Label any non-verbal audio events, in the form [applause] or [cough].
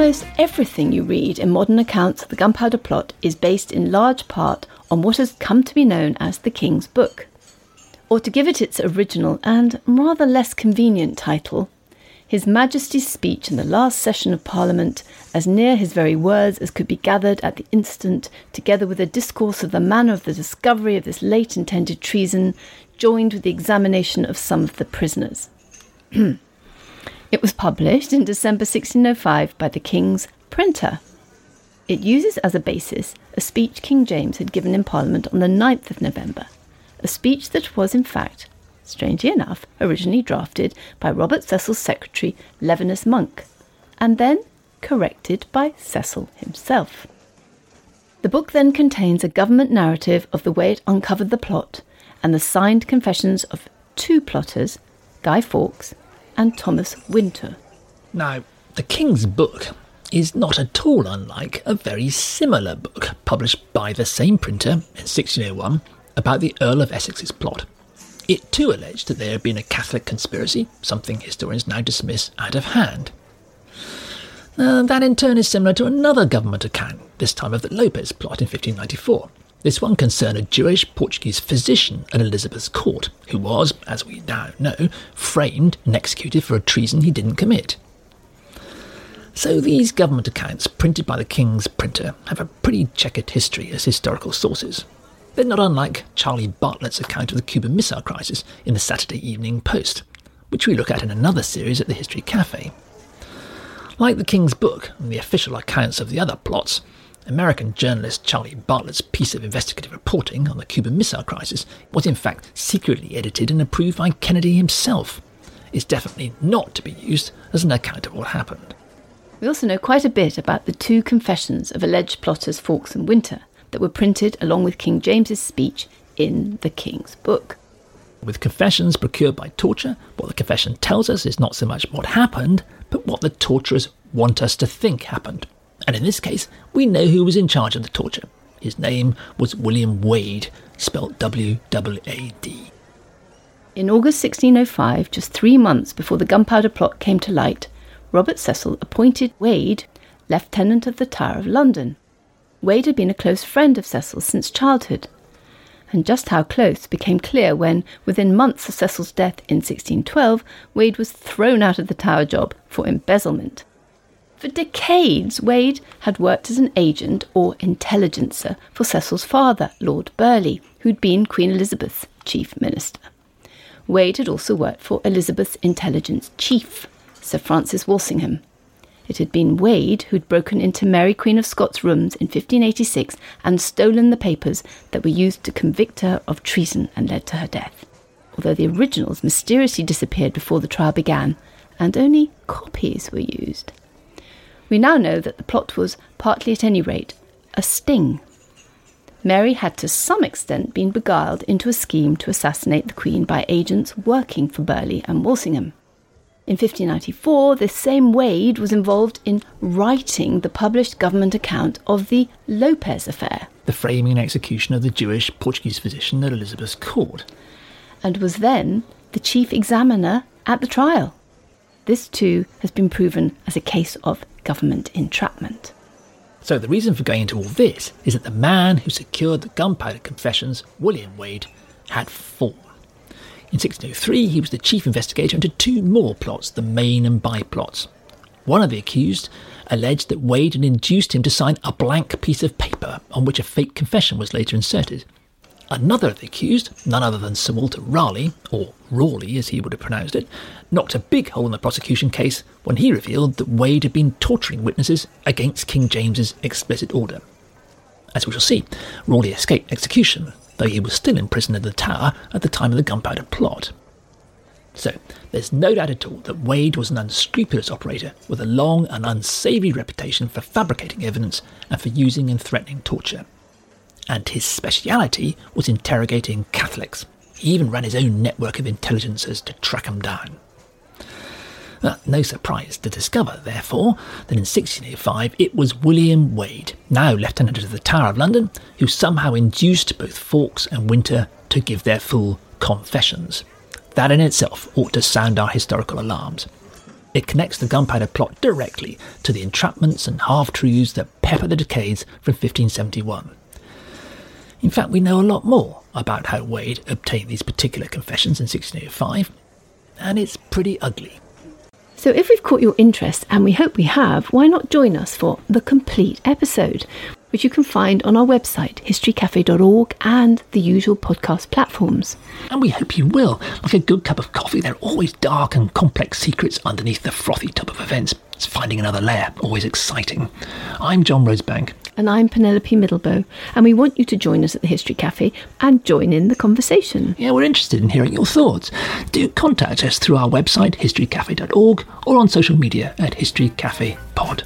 almost everything you read in modern accounts of the Gunpowder Plot is based in large part on what has come to be known as the King's Book. Or to give it its original and rather less convenient title, His Majesty's speech in the last session of Parliament, as near his very words as could be gathered at the instant, together with a discourse of the manner of the discovery of this late intended treason, joined with the examination of some of the prisoners. [clears throat] It was published in December 1605 by the King's printer. It uses as a basis a speech King James had given in Parliament on the 9th of November, a speech that was, in fact, strangely enough, originally drafted by Robert Cecil's secretary, Levinus Munck, and then corrected by Cecil himself. The book then contains a government narrative of the way it uncovered the plot and the signed confessions of two plotters, Guy Fawkes and Thomas Winter. Now, the King's Book is not at all unlike a very similar book published by the same printer in 1601 about the Earl of Essex's plot. It too alleged that there had been a Catholic conspiracy, something historians now dismiss out of hand. Uh, that in turn is similar to another government account, this time of the Lopez plot in 1594. This one concerned a Jewish Portuguese physician at Elizabeth's court, who was, as we now know, framed and executed for a treason he didn't commit. So these government accounts, printed by the King's printer, have a pretty checkered history as historical sources. They're not unlike Charlie Bartlett's account of the Cuban Missile Crisis in the Saturday Evening Post, which we look at in another series at the History Cafe. Like the King's book and the official accounts of the other plots, American journalist Charlie Bartlett's piece of investigative reporting on the Cuban Missile Crisis was in fact secretly edited and approved by Kennedy himself. It's definitely not to be used as an account of what happened. We also know quite a bit about the two confessions of alleged plotters Fawkes and Winter that were printed along with King James's speech in the King's Book. With confessions procured by torture, what the confession tells us is not so much what happened, but what the torturers want us to think happened. And in this case, we know who was in charge of the torture. His name was William Wade, spelt W A D. In August 1605, just three months before the gunpowder plot came to light, Robert Cecil appointed Wade Lieutenant of the Tower of London. Wade had been a close friend of Cecil's since childhood, and just how close became clear when, within months of Cecil's death in 1612, Wade was thrown out of the Tower job for embezzlement. For decades, Wade had worked as an agent or intelligencer for Cecil's father, Lord Burghley, who'd been Queen Elizabeth's chief minister. Wade had also worked for Elizabeth's intelligence chief, Sir Francis Walsingham. It had been Wade who'd broken into Mary Queen of Scots' rooms in 1586 and stolen the papers that were used to convict her of treason and led to her death. Although the originals mysteriously disappeared before the trial began, and only copies were used. We now know that the plot was, partly at any rate, a sting. Mary had to some extent been beguiled into a scheme to assassinate the Queen by agents working for Burghley and Walsingham. In 1594, this same Wade was involved in writing the published government account of the Lopez affair. The framing and execution of the Jewish Portuguese physician at Elizabeth's court. And was then the chief examiner at the trial. This too has been proven as a case of government entrapment. So, the reason for going into all this is that the man who secured the gunpowder confessions, William Wade, had fallen. In 1603, he was the chief investigator into two more plots, the Main and Bye plots. One of the accused alleged that Wade had induced him to sign a blank piece of paper on which a fake confession was later inserted. Another of the accused, none other than Sir Walter Raleigh, or Rawley as he would have pronounced it, knocked a big hole in the prosecution case when he revealed that Wade had been torturing witnesses against King James's explicit order. As we shall see, Rawley escaped execution, though he was still imprisoned in the Tower at the time of the gunpowder plot. So, there's no doubt at all that Wade was an unscrupulous operator with a long and unsavoury reputation for fabricating evidence and for using and threatening torture and his speciality was interrogating Catholics. He even ran his own network of intelligencers to track them down. Uh, no surprise to discover, therefore, that in 1605 it was William Wade, now Lieutenant of the Tower of London, who somehow induced both Fawkes and Winter to give their full confessions. That in itself ought to sound our historical alarms. It connects the gunpowder plot directly to the entrapments and half truths that pepper the decades from 1571. In fact, we know a lot more about how Wade obtained these particular confessions in 1605, and it's pretty ugly. So, if we've caught your interest, and we hope we have, why not join us for the complete episode, which you can find on our website, historycafe.org, and the usual podcast platforms. And we hope you will. Like a good cup of coffee, there are always dark and complex secrets underneath the frothy tub of events. It's finding another layer, always exciting. I'm Jon Rosebank. And I'm Penelope Middelboe, and we want you to join us at the History Cafe and join in the conversation. Yeah, we're interested in hearing your thoughts. Do contact us through our website, historycafe.org, or on social media at History Cafe Pod.